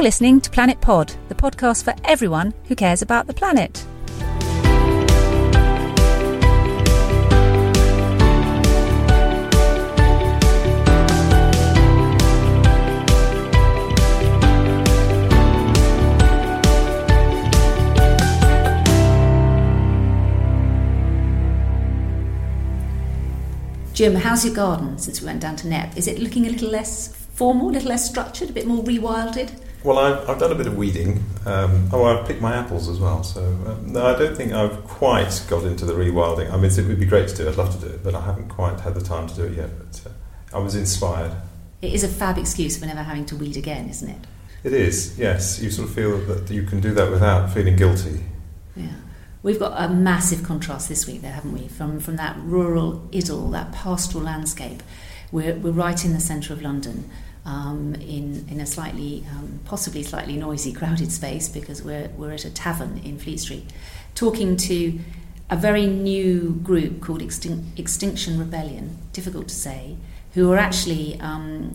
You're listening to Planet Pod, the podcast for everyone who cares about the planet. Jim, how's your garden since we went down to Knepp? Is it looking a little less formal, a little less structured, a bit more rewilded? Well, I've, I've done a bit of weeding. Um, oh, I've picked my apples as well. So, um, no, I don't think I've quite got into the rewilding. I mean, it would be great to do. I'd love to do it, but I haven't quite had the time to do it yet. But uh, I was inspired. It is a fab excuse for never having to weed again, isn't it? It is, yes. You sort of feel that you can do that without feeling guilty. Yeah. We've got a massive contrast this week, there, haven't we? From from that rural idyll, that pastoral landscape. We're we're right in the centre of London, um, in in a slightly, um, possibly slightly noisy, crowded space because we're we're at a tavern in Fleet Street, talking to a very new group called Extin- Extinction Rebellion. Difficult to say, who are actually um,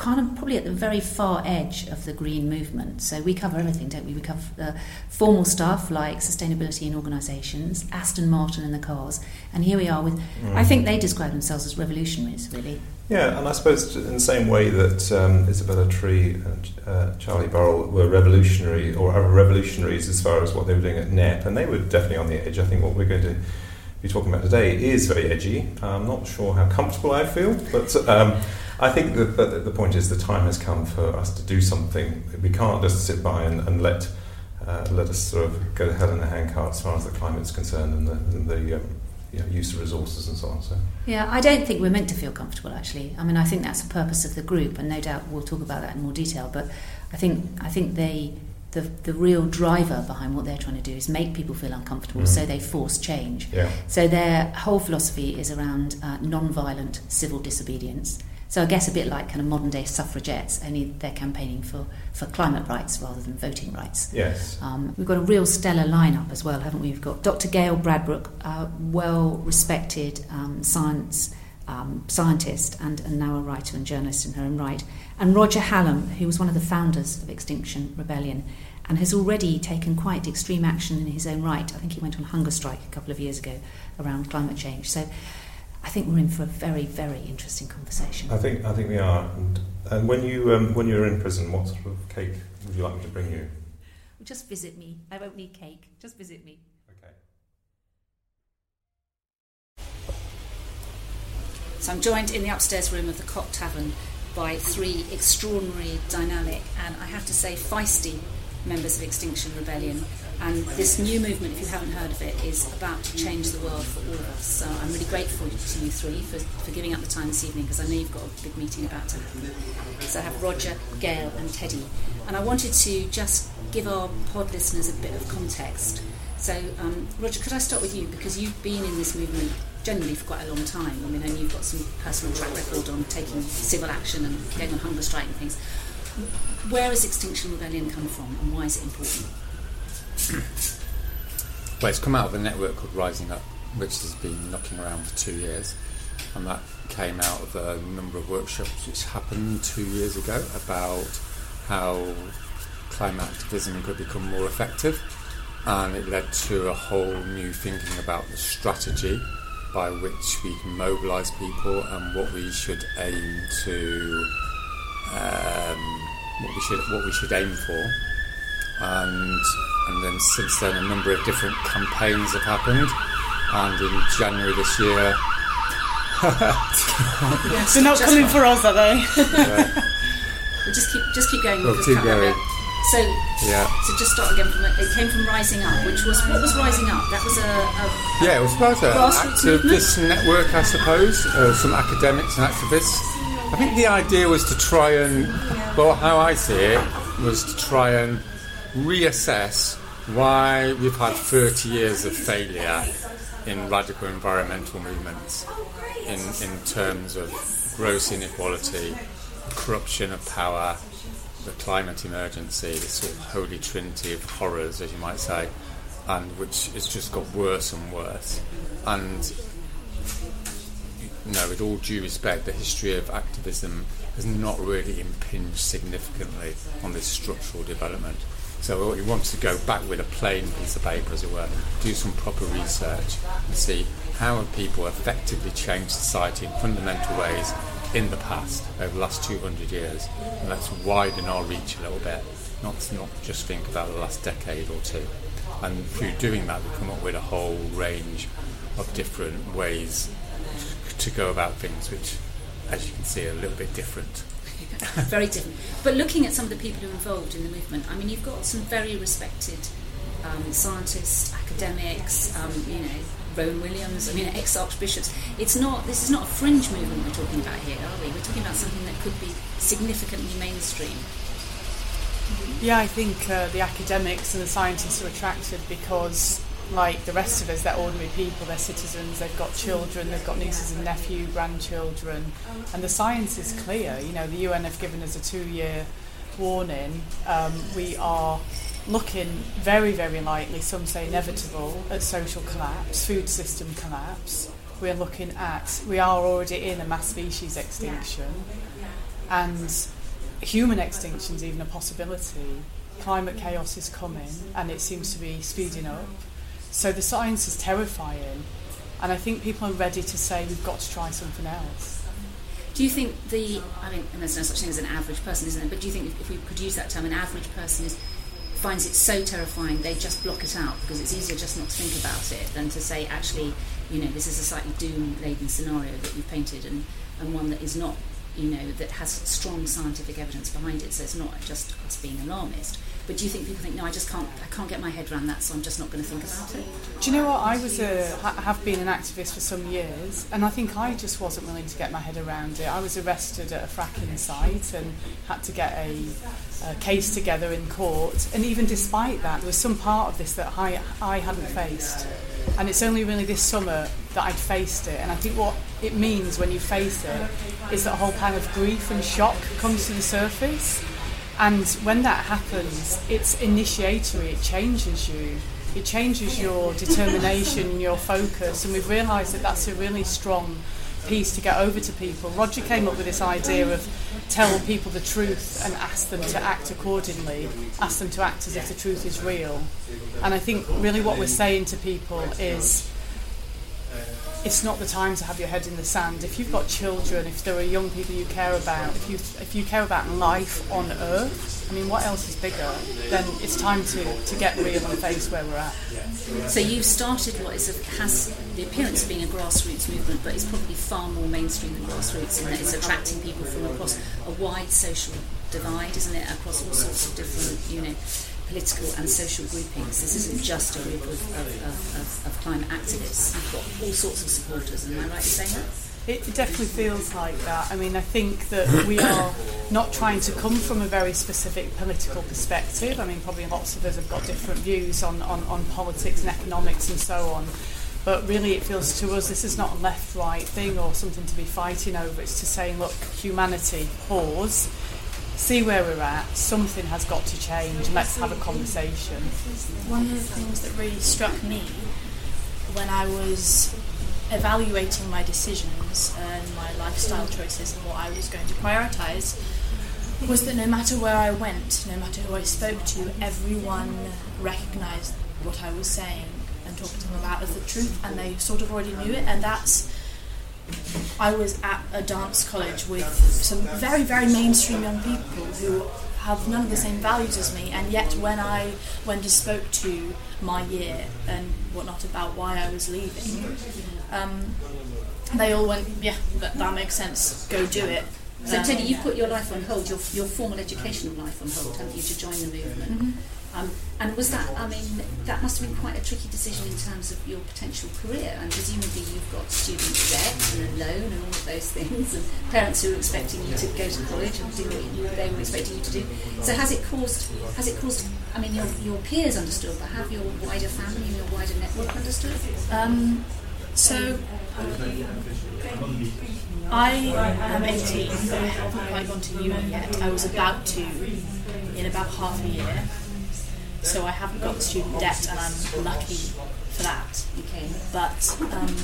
kind of probably at the very far edge of the green movement. So we cover everything, don't we? We cover the formal stuff like sustainability in organisations, Aston Martin and the cars, and here we are with. Mm. I think they describe themselves as revolutionaries, really. Yeah, and I suppose in the same way that um, Isabella Tree and uh, Charlie Burrell were revolutionary or are revolutionaries as far as what they were doing at Knepp, and they were definitely on the edge. I think what we're going to be talking about today is very edgy. I'm not sure how comfortable I feel, but um, I think that, the point is the time has come for us to do something. We can't just sit by and, and let uh, let us sort of go ahead in the handcart as far as the climate is concerned and the, and the um, you know, use of resources and so on. So yeah, I don't think we're meant to feel comfortable. Actually, I mean, I think that's the purpose of the group, and no doubt we'll talk about that in more detail. But I think I think they the, the real driver behind what they're trying to do is make people feel uncomfortable, mm. so they force change. Yeah. So their whole philosophy is around uh, non-violent civil disobedience. So I guess a bit like kind of modern day suffragettes, only they're campaigning for, for climate rights rather than voting rights. Yes. Um, we've got a real stellar lineup as well, haven't we? We've got Dr. Gail Bradbrook, a well respected um, science um, scientist and, and now a writer and journalist in her own right, and Roger Hallam, who was one of the founders of Extinction Rebellion and has already taken quite extreme action in his own right. I think he went on hunger strike a couple of years ago around climate change. So I think we're in for a very, very interesting conversation. I think I think we are. And, and when you um, when you're in prison, what sort of cake would you like me to bring you? Just visit me. I won't need cake. Just visit me. Okay. So I'm joined in the upstairs room of the Cock Tavern by three extraordinary, dynamic, and I have to say feisty members of Extinction Rebellion. And this new movement, if you haven't heard of it, is about to change the world for all of us. So I'm really grateful to you three for, for giving up the time this evening because I know you've got a big meeting about to happen. So I have Roger, Gail, and Teddy. And I wanted to just give our pod listeners a bit of context. So, um, Roger, could I start with you? Because you've been in this movement generally for quite a long time. I mean, and you've got some personal track record on taking civil action and going on hunger strike and things. Where has Extinction Rebellion come from and why is it important? Well, it's come out of a network called Rising Up, which has been knocking around for two years, and that came out of a number of workshops which happened two years ago about how climate activism could become more effective, and it led to a whole new thinking about the strategy by which we can mobilise people and what we should aim to um, what we should what we should aim for, and and then since then a number of different campaigns have happened, and in January this year. yes, they're not coming for us, are they? yeah. just keep just keep going. We'll keep going. So, yeah. So just start again from it came from Rising Up, which was what was Rising Up? That was a, a yeah, it was about an activist network, I suppose. Uh, some academics and activists I think the idea was to try and, well, how I see it, was to try and reassess why we've had 30 years of failure in radical environmental movements in, in terms of gross inequality, corruption of power, the climate emergency, this sort of holy trinity of horrors, as you might say, and which has just got worse and worse. And you know, with all due respect, the history of activism has not really impinged significantly on this structural development. So we want to go back with a plain piece of paper, as it were, do some proper research and see how have people effectively changed society in fundamental ways in the past, over the last 200 years. And let's widen our reach a little bit, not, not just think about the last decade or two. And through doing that, we come up with a whole range of different ways to go about things, which, as you can see, are a little bit different. very different. But looking at some of the people who are involved in the movement, I mean, you've got some very respected um, scientists, academics, um, you know, Rowan Williams, I mean, ex archbishops. It's not. This is not a fringe movement we're talking about here, are we? We're talking about something that could be significantly mainstream. Yeah, I think uh, the academics and the scientists are attracted because, like the rest of us, they're ordinary people, they're citizens, they've got children, they've got nieces and nephews, grandchildren, and the science is clear. You know, the UN have given us a two-year warning. Um, we are looking very, very likely, some say inevitable, at social collapse, food system collapse. We're looking at, we are already in a mass species extinction, and human extinction is even a possibility. Climate chaos is coming, and it seems to be speeding up. So the science is terrifying, and I think people are ready to say we've got to try something else. Do you think the, I mean, and there's no such thing as an average person, isn't there? But do you think if, if we could use that term, an average person is finds it so terrifying they just block it out because it's easier just not to think about it than to say actually you know this is a slightly doom laden scenario that you've painted and, and one that is not you know that has strong scientific evidence behind it so it's not just us being alarmist but do you think people think no I just can't I can't get my head around that so I'm just not going to think about it do you know what I was a have been an activist for some years and I think I just wasn't willing to get my head around it I was arrested at a fracking site and had to get a uh, case together in court. And even despite that, there was some part of this that I, I hadn't faced. And it's only really this summer that I'd faced it. And I think what it means when you face it is that a whole kind of grief and shock comes to the surface. And when that happens, it's initiatory, it changes you. It changes your determination, your focus. And we've realised that that's a really strong piece to get over to people. Roger came up with this idea of tell people the truth and ask them to act accordingly, ask them to act as if the truth is real. And I think really what we're saying to people is it's not the time to have your head in the sand. If you've got children, if there are young people you care about, if you if you care about life on Earth, I mean, what else is bigger? Then it's time to, to get real and face where we're at. So you've started what is a, has the appearance of being a grassroots movement, but it's probably far more mainstream than grassroots in that it's attracting people from across a wide social divide, isn't it? Across all sorts of different, you know political and social groupings. This isn't just a group of, of, of, of, climate activists. You've got all sorts of supporters. Am I right in saying that? It definitely feels like that. I mean, I think that we are not trying to come from a very specific political perspective. I mean, probably lots of us have got different views on, on, on politics and economics and so on. But really, it feels to us this is not a left right thing or something to be fighting over. It's to say, look, humanity, pause see where we're at, something has got to change, let's have a conversation. One of the things that really struck me when I was evaluating my decisions and my lifestyle choices and what I was going to prioritise was that no matter where I went, no matter who I spoke to, everyone recognised what I was saying and talked to them about as the truth, and they sort of already knew it, and that's I was at a dance college with some very, very mainstream young people who have none of the same values as me, and yet when I went and spoke to my year and whatnot about why I was leaving, um, they all went, "Yeah, that, that makes sense. Go do it." So, um, Teddy, you've put your life on hold, your, your formal educational life on hold, haven't you, to join the movement? Mm-hmm. Um, and was that, I mean, that must have been quite a tricky decision in terms of your potential career. And presumably you've got student debt and a loan and all of those things, and parents who are expecting you to go to college and do what they were expecting you to do. So has it caused, has it caused, I mean, your, your peers understood, but have your wider family and your wider network understood? Um, so I am 18, but I haven't quite gone to uni yet. I was about to in about half a year. So I haven't got student debt, and I'm lucky for that. Okay. But um,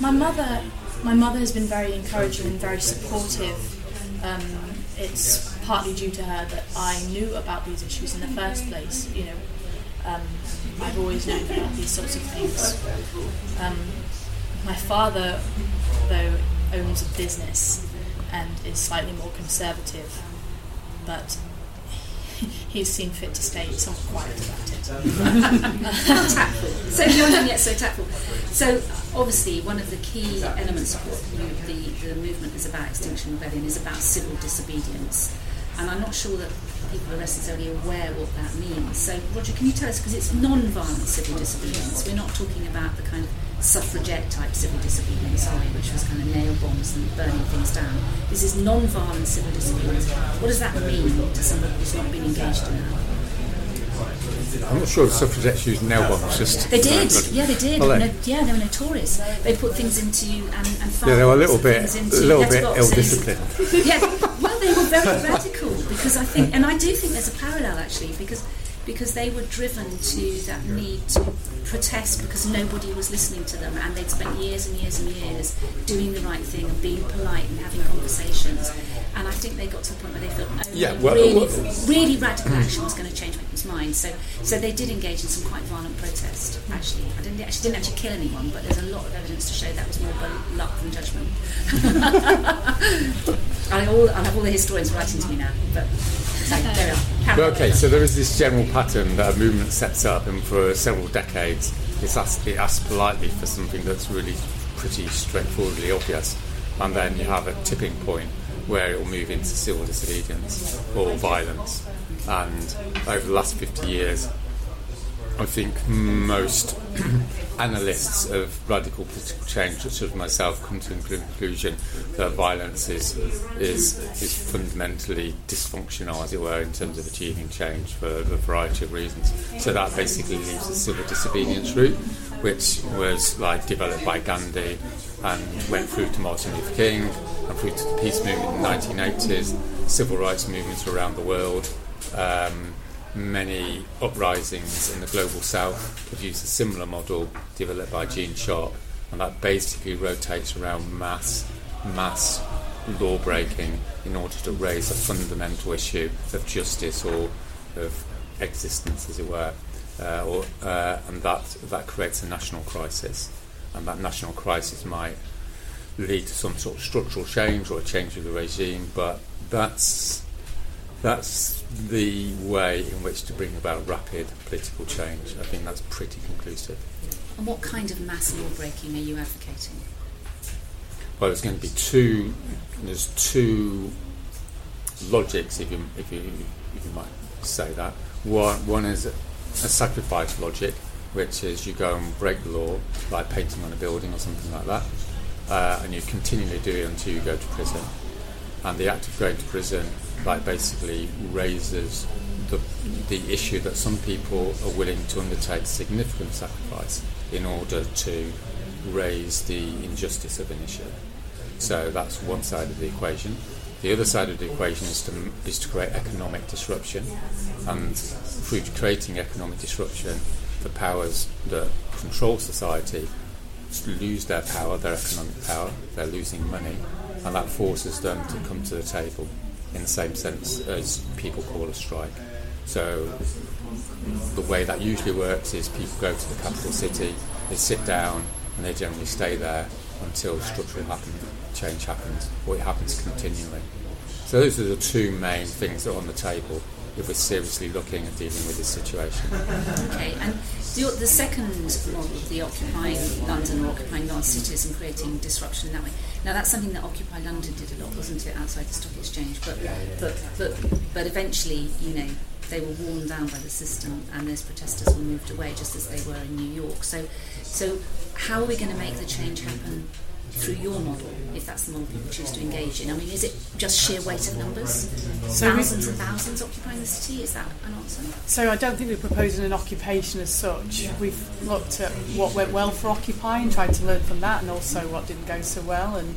my mother my mother has been very encouraging and very supportive. Um, it's partly due to her that I knew about these issues in the first place. You know, um, I've always known about these sorts of things. My father, though, owns a business and is slightly more conservative, but he's seen fit to stay somewhat quiet about it. So young yet so tactful. So obviously, one of the key elements of what the, the movement is about, Extinction Rebellion, is about civil disobedience. And I'm not sure that people are necessarily aware what that means. So, Roger, can you tell us, because it's non-violent civil disobedience, we're not talking about the kind of suffragette type civil disobedience, we, which was kind of nail bombs and burning things down. This is non-violent civil disobedience. What does that mean to somebody who's not been engaged in that? I'm not sure the suffragettes used nail bombs. Just They did, yeah, they did. Well, No- they- yeah, they were notorious. They put things into and, and yeah, they were a little bit, a little bit ill-disciplined. yeah, well, they were very radical because I think, and I do think there's a parallel actually because because they were driven to that need to protest because nobody was listening to them, and they'd spent years and years and years doing the right thing and being polite and having conversations. And I think they got to the point where they felt, oh, Yeah, well- really, well- really radical action was going to change people's minds. So, so they did engage in some quite violent protest. Actually, I didn't actually didn't actually kill anyone, but there's a lot of evidence to show that was more by luck than judgment. I all I have all the historians writing to me now, but are. Okay, so there is this general pattern that a movement sets up, and for several decades, it's asked, it asks politely for something that's really pretty straightforwardly obvious, and then you have a tipping point where it will move into civil disobedience or violence. And over the last 50 years, I think most analysts of radical political change, such as myself, come to the conclusion that violence is is is fundamentally dysfunctional, as it were, in terms of achieving change for a variety of reasons. So that basically leaves the civil disobedience route, which was like developed by Gandhi and went through to Martin Luther King and through to the peace movement in the 1980s, civil rights movements around the world. Um, many uprisings in the global south used a similar model developed by Gene Sharp, and that basically rotates around mass, mass law breaking in order to raise a fundamental issue of justice or of existence, as it were, uh, or, uh, and that that creates a national crisis, and that national crisis might lead to some sort of structural change or a change of the regime, but that's that's the way in which to bring about rapid political change. I think that's pretty conclusive. And what kind of mass law breaking are you advocating? Well, there's going to be two. There's two logics, if you if you if you might say that. One one is a, a sacrifice logic, which is you go and break the law by painting on a building or something like that, uh, and you continually do it until you go to prison. And the act of going to prison, like basically raises the the issue that some people are willing to undertake significant sacrifice in order to raise the injustice of an issue. So that's one side of the equation. The other side of the equation is to is to create economic disruption, and through creating economic disruption, the powers that control society lose their power, their economic power. They're losing money, and that forces them to come to the table in the same sense as people call a strike. So the way that usually works is people go to the capital city, they sit down, and they generally stay there until structural happen, change happens, or it happens continually. So those are the two main things that are on the table if we're seriously looking at dealing with this situation. Okay, and the, the second model of the occupying London or occupying large cities and creating disruption in that way. Now that's something that Occupy London did a lot, wasn't it, outside the stock exchange? But but but but eventually, you know, they were worn down by the system, and those protesters were moved away, just as they were in New York. So so how are we going to make the change happen? Through your model, if that's the model people choose to engage in. I mean, is it just sheer weight of numbers? So thousands and thousands occupying the city? Is that an answer? So I don't think we're proposing an occupation as such. We've looked at what went well for Occupy and tried to learn from that, and also what didn't go so well. And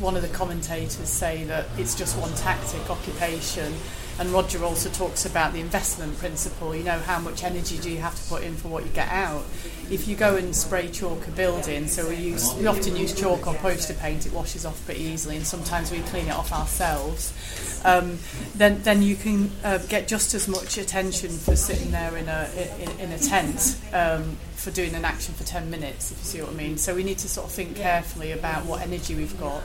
one of the commentators say that it's just one tactic, occupation. And Roger also talks about the investment principle. You know, how much energy do you have to put in for what you get out? If you go and spray chalk a building, so we use we often use chalk or poster paint, it washes off pretty easily, and sometimes we clean it off ourselves. Um, then then you can uh, get just as much attention for sitting there in a in, in a tent um, for doing an action for 10 minutes, if you see what I mean. So we need to sort of think carefully about what energy we've got.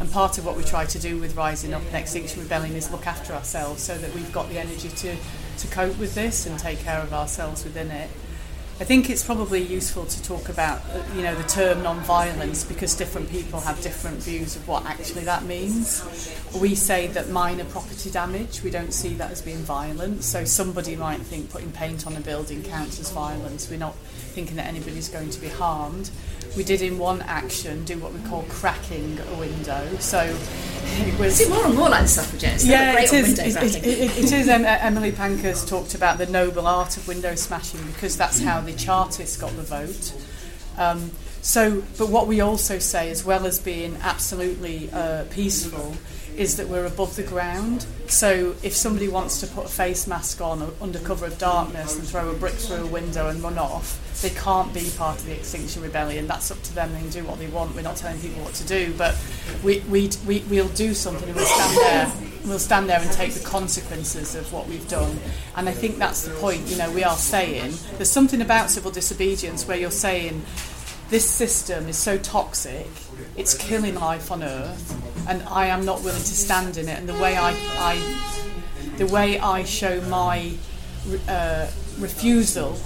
And part of what we try to do with Rising Up and Extinction Rebellion is look after ourselves so that we've got the energy to, to cope with this and take care of ourselves within it. I think it's probably useful to talk about, uh, you know, the term non-violence because different people have different views of what actually that means. We say that minor property damage, we don't see that as being violent. So somebody might think putting paint on a building counts as violence. We're not thinking that anybody's going to be harmed. We did in one action do what we call cracking a window. So it was See, more and more like the suffragettes. Yeah, it is. It, it, it, it is. Um, Emily Pankhurst talked about the noble art of window smashing because that's how the Chartists got the vote. Um, so, but what we also say, as well as being absolutely uh, peaceful, is that we're above the ground. So, if somebody wants to put a face mask on under cover of darkness and throw a brick through a window and run off, they can't be part of the Extinction Rebellion. That's up to them. They can do what they want. We're not telling people what to do, but we, we, we, we'll do something and we'll stand there. We'll stand there and take the consequences of what we've done. And I think that's the point. You know, we are saying there's something about civil disobedience where you're saying this system is so toxic, it's killing life on Earth, and I am not willing to stand in it. And the way I, I the way I show my uh, refusal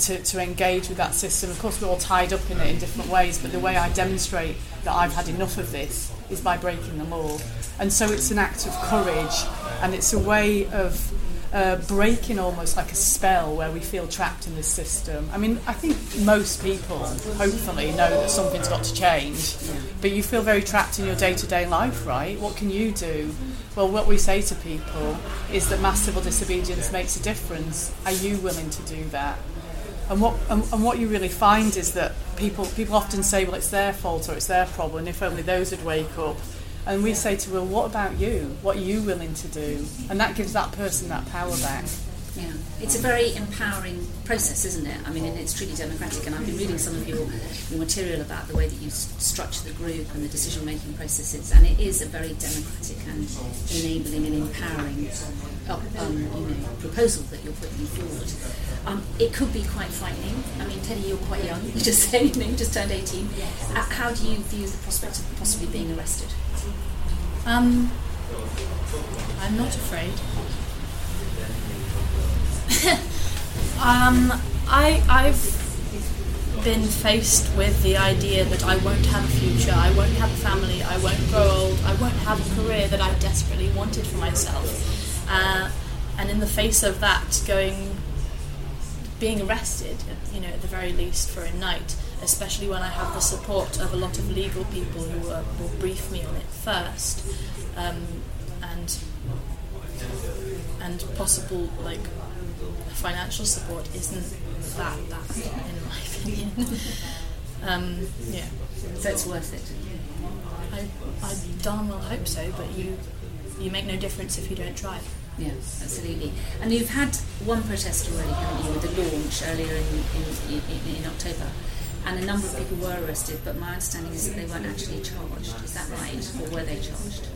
to, to engage with that system. Of course, we're all tied up in it in different ways, but the way I demonstrate that I've had enough of this is by breaking the law. And so it's an act of courage, and it's a way of uh, breaking almost like a spell where we feel trapped in this system. I mean, I think most people hopefully know that something's got to change, but you feel very trapped in your day to day life, right? What can you do? Well, what we say to people is that mass civil disobedience makes a difference. Are you willing to do that? And what and, and what you really find is that people people often say, well, it's their fault or it's their problem. If only those would wake up. And we say to, well, what about you? What are you willing to do? And that gives that person that power back. Yeah, it's a very empowering process, isn't it? I mean, and it's truly democratic. And I've been reading some of your, your material about the way that you structure the group and the decision-making processes, and it is a very democratic and enabling and empowering uh, um, you know, proposal that you're putting forward. Um, it could be quite frightening. I mean, Teddy, you're quite young. You just said, you just turned 18. Uh, how do you view the prospect of possibly being arrested? Um, I'm not afraid. um, I I've been faced with the idea that I won't have a future, I won't have a family, I won't grow old, I won't have a career that I desperately wanted for myself. Uh, and in the face of that, going being arrested, you know, at the very least for a night, especially when I have the support of a lot of legal people who will brief me on it first, um, and and possible like financial support isn't that that in my opinion. um, yeah, So it's worth it. I I darn well hope so, but you you make no difference if you don't try. Yeah, absolutely. And you've had one protest already, haven't you, with the launch earlier in, in, in, in October. And a number of people were arrested, but my understanding is that they weren't actually charged. Is that right? Or were they charged?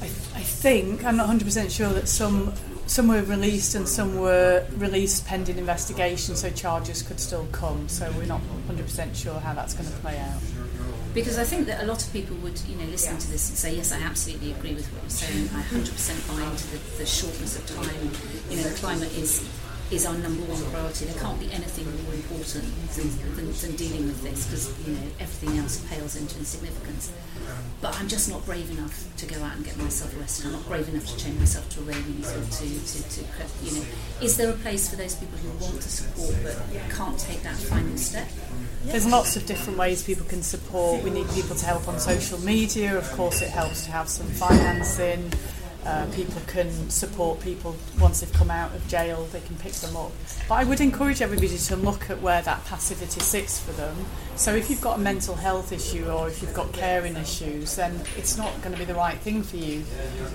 I, I think I'm not 100% sure that some some were released and some were released pending investigation, so charges could still come. So we're not 100% sure how that's going to play out. Because I think that a lot of people would, you know, listen to this and say, yes, I absolutely agree with what you're saying. I 100% buy into the, the shortness of time. You know, the climate is is our number one priority. There can't be anything more important than, than, than dealing with this because, you know, everything else pales into insignificance. But I'm just not brave enough to go out and get myself arrested. I'm not brave enough to chain myself to a railing or to, to, to, you know. Is there a place for those people who want to support but can't take that final step? There's lots of different ways people can support. We need people to help on social media. Of course, it helps to have some financing. uh, people can support people once they've come out of jail, they can pick them up. But I would encourage everybody to look at where that passivity sits for them. So if you've got a mental health issue or if you've got caring issues, then it's not going to be the right thing for you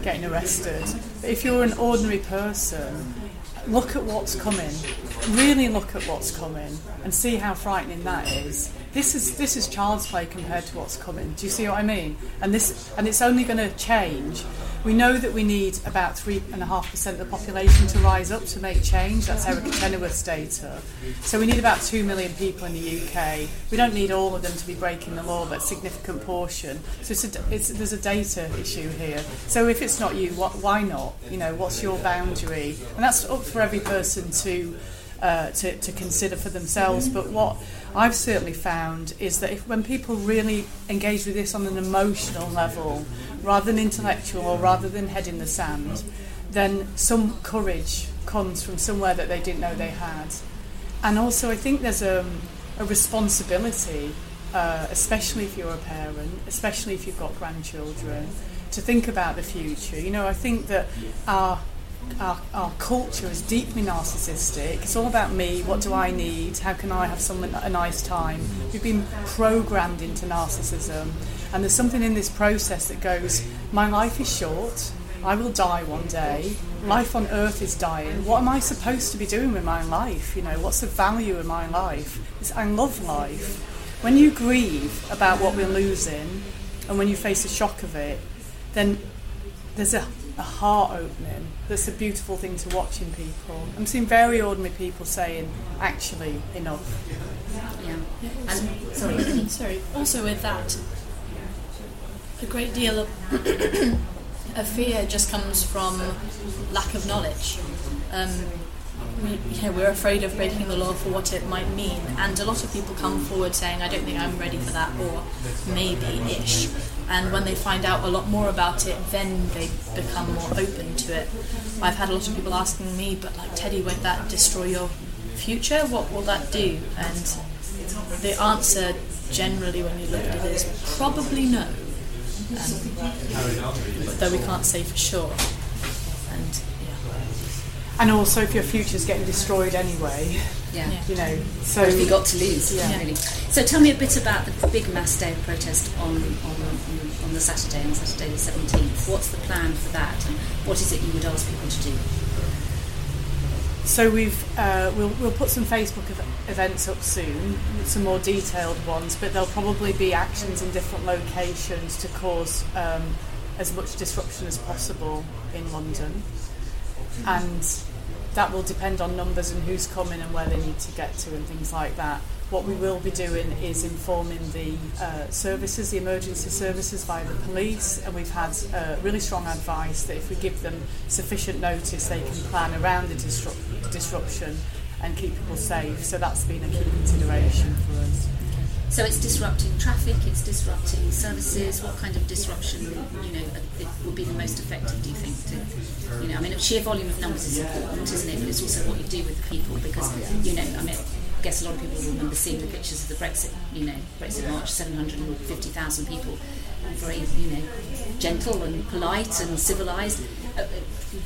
getting arrested. But if you're an ordinary person, look at what's coming. Really look at what's coming and see how frightening that is. This is this is child's play compared to what's coming. Do you see what I mean? And this and it's only going to change we know that we need about 3.5% of the population to rise up to make change. That's Erica Chenoweth's data. So we need about 2 million people in the UK. We don't need all of them to be breaking the law, but a significant portion. So it's a, it's, there's a data issue here. So if it's not you, what, why not? You know, what's your boundary? And that's up for every person to, uh, to, to consider for themselves. But what I've certainly found is that if, when people really engage with this on an emotional level, rather than intellectual or rather than head in the sand, then some courage comes from somewhere that they didn't know they had. And also, I think there's a, a responsibility, uh, especially if you're a parent, especially if you've got grandchildren, to think about the future. You know, I think that our our, our culture is deeply narcissistic. It's all about me. What do I need? How can I have some a nice time? We've been programmed into narcissism, and there's something in this process that goes, my life is short, I will die one day, life on earth is dying. What am I supposed to be doing with my life? You know, what's the value of my life? It's, I love life. When you grieve about what we're losing, and when you face the shock of it, then there's a, a heart opening that's a beautiful thing to watch in people. I'm seeing very ordinary people saying, actually, enough. Yeah. yeah and, sorry, sorry. Also with that, a great deal of, of fear just comes from lack of knowledge. Um, we, you know, we're afraid of breaking the law for what it might mean, and a lot of people come forward saying, "I don't think I'm ready for that," or maybe-ish. And when they find out a lot more about it, then they become more open to it. I've had a lot of people asking me, "But like Teddy, won't that destroy your future? What will that do?" And the answer, generally, when you look at it, is probably no um, though we can't say for sure. And yeah. And also, if your future's getting destroyed anyway, yeah. you know, so what have you got to lose? Yeah. Really. So tell me a bit about the big mass day of protest on, on, on the Saturday, on Saturday the 17th. What's the plan for that, and what is it you would ask people to do? So we've uh, we'll, we'll put some Facebook ev- events up soon, some more detailed ones, but there'll probably be actions in different locations to cause um, as much disruption as possible in London, and that will depend on numbers and who's coming and where they need to get to and things like that. What we will be doing is informing the uh, services, the emergency services via the police, and we've had uh, really strong advice that if we give them sufficient notice, they can plan around the disrupt- disruption and keep people safe. So that's been a key consideration for us. So it's disrupting traffic, it's disrupting services. What kind of disruption, you know, would be the most effective? Do you think? To, you know, I mean, sheer volume of numbers is important, isn't it? But it's also what you do with the people because, you know, I mean, I guess a lot of people will remember seeing the pictures of the Brexit, you know, Brexit March, 750,000 people, very, you know, gentle and polite and civilised. Uh,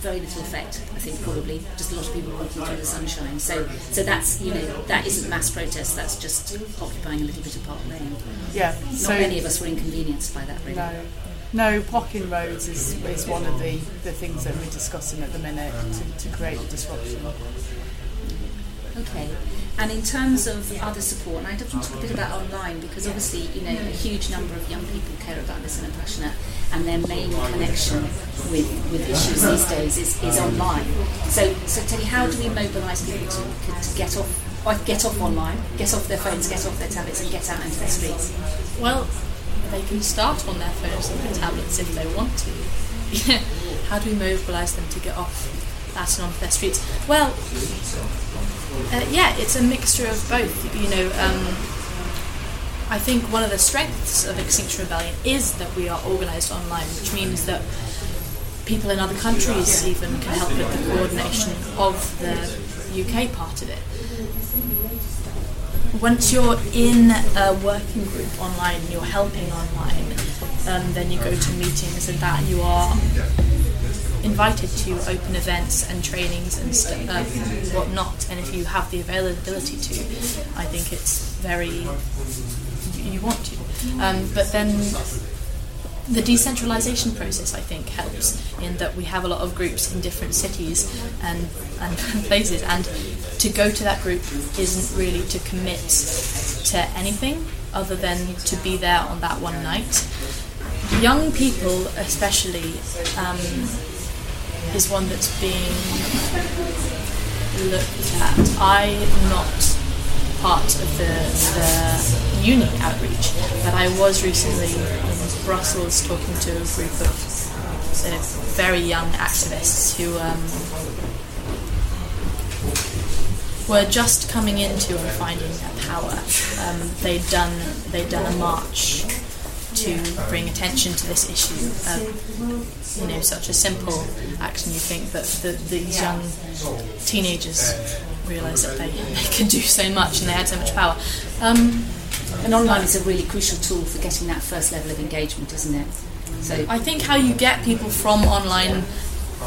very little effect, I think, probably. Just a lot of people walking through the sunshine. So, so that's, you know, that isn't mass protest, that's just occupying a little bit of Park Lane. Yeah. Not so many of us were inconvenienced by that, really. No. No, blocking roads is, is one of the, the things that we're discussing at the minute to, to create the disruption. Okay. And in terms of other support, and I just want to talk a bit about online because obviously, you know, a huge number of young people care about this and are passionate, and their main connection with, with issues these days is, is online. So, so Teddy, how do we mobilise people to, to get off get off online, get off their phones, get off their tablets, and get out into the streets? Well, they can start on their phones and their tablets if they want to. how do we mobilise them to get off that and onto their streets? Well, uh, yeah, it's a mixture of both. You know, um, I think one of the strengths of Extinction Rebellion is that we are organised online, which means that people in other countries even can help with the coordination of the UK part of it. Once you're in a working group online, you're helping online, um, then you go to meetings and that you are invited to open events and trainings and st- uh, whatnot. And if you have the availability to, I think it's very you want to. Um, but then the decentralization process, I think, helps in that we have a lot of groups in different cities and, and places, and to go to that group isn't really to commit to anything other than to be there on that one night. Young people, especially, um, is one that's being looked at. I'm not part of the, the uni outreach, but I was recently in Brussels talking to a group of uh, very young activists who um, were just coming into and finding their power. Um, they'd done they'd done a march to bring attention to this issue. Uh, you know, such a simple action. You think that the, these young teenagers realise that they, they can do so much and they had so much power. Um, and online is a really crucial tool for getting that first level of engagement, isn't it? So I think how you get people from online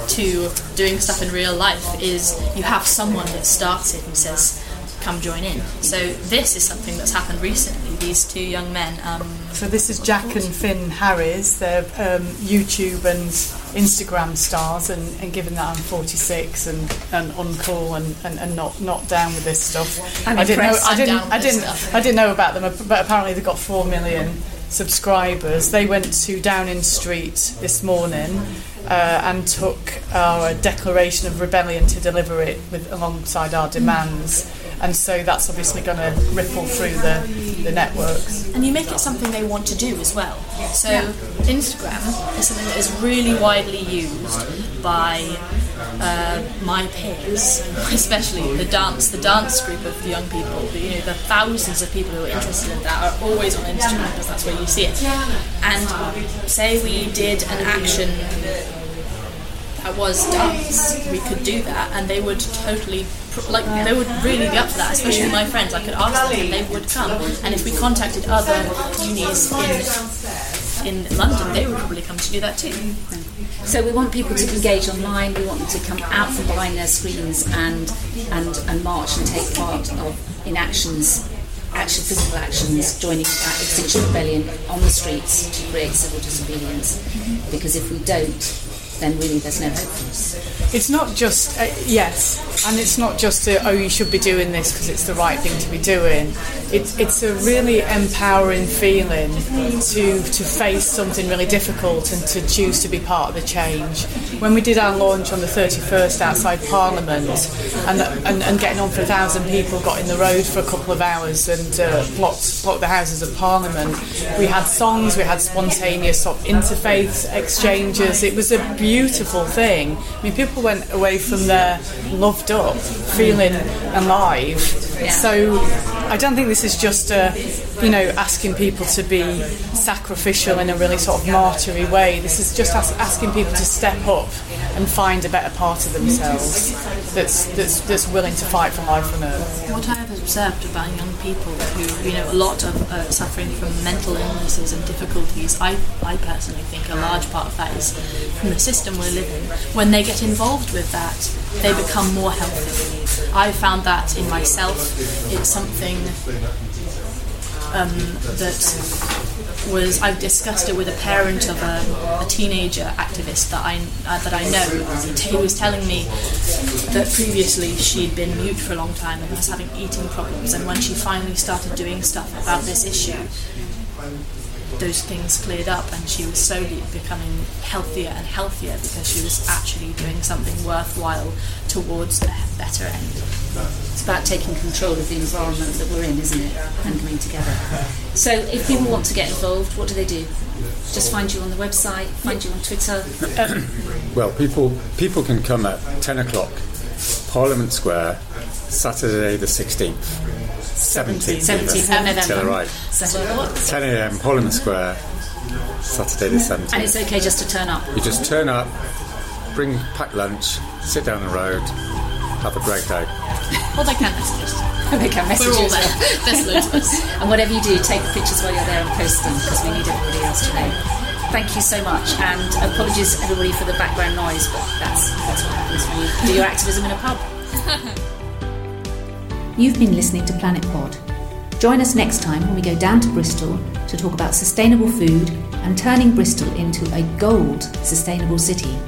to doing stuff in real life is you have someone that starts it and says, come join in. So this is something that's happened recently. These two young men. Um, so this is Jack and Finn Harris. They're um, YouTube and Instagram stars, and, and given that I'm 46 and, and uncool and, and, and not not down with this stuff, I'm I didn't know. I didn't. I didn't. Stuff. I didn't know about them. But apparently they've got four million subscribers. They went to Downing Street this morning. Uh, and took our declaration of rebellion to deliver it with alongside our demands and so that's obviously going to ripple through the, the networks. And you make it something they want to do as well. So yeah. Instagram is something that is really widely used by uh, my peers, especially the dance, the dance group of young people. The, you know, the thousands of people who are interested in that are always on Instagram because that's where you see it. And say we did an action that was dance, we could do that, and they would totally like they would really be up for that, especially my friends. I could ask them and they would come. And if we contacted other unis in in London, they would probably come to do that too. So we want people to engage online. We want them to come out from behind their screens and and and march and take part of in actions actual physical actions joining that Extinction Rebellion on the streets to create civil disobedience. Because if we don't, then really there's no hope for us. It's not just, uh, yes, and it's not just a, oh, you should be doing this because it's the right thing to be doing. It's, it's a really empowering feeling to, to face something really difficult and to choose to be part of the change. When we did our launch on the 31st outside Parliament and, and, and getting on for a thousand people got in the road for a couple of hours and uh, blocked, blocked the Houses of Parliament, we had songs, we had spontaneous sort of interfaith exchanges. It was a beautiful thing. I mean, people went away from there loved up, feeling alive. So I don't think this is just a, you know, asking people to be sacrificial in a really sort of martyry way. This is just as, asking people to step up and find a better part of themselves that's, that's, that's willing to fight for life on earth. What I observed about young people who, you know, a lot of uh, suffering from mental illnesses and difficulties, I, I personally think a large part of that is from the system we're living. When they get involved with that, they become more healthy. I found that in myself. It's something um, that was I've discussed it with a parent of a, a teenager activist that I uh, that I know. He was telling me that previously she'd been mute for a long time and was having eating problems, and when she finally started doing stuff about this issue, those things cleared up and she was slowly becoming healthier and healthier because she was actually doing something worthwhile towards a better end. It's about taking control of the environment that we're in, isn't it? And coming together. So, if people want to get involved, what do they do? Just find you on the website, find you on Twitter. well, people people can come at ten o'clock, Parliament Square, Saturday the sixteenth. 17th, 17th November. Right. 10 a.m. Parliament Square, Saturday the 17th. And it's okay just to turn up? You just turn up, bring packed lunch, sit down the road, have a great day. Well, they can message us. they can message We're all there. There's loads of us. And whatever you do, take the pictures while you're there and post them because we need everybody else to know. thank you so much, and apologies everybody for the background noise, but that's that's what happens when you do your activism in a pub. You've been listening to Planet Pod. Join us next time when we go down to Bristol to talk about sustainable food and turning Bristol into a gold sustainable city.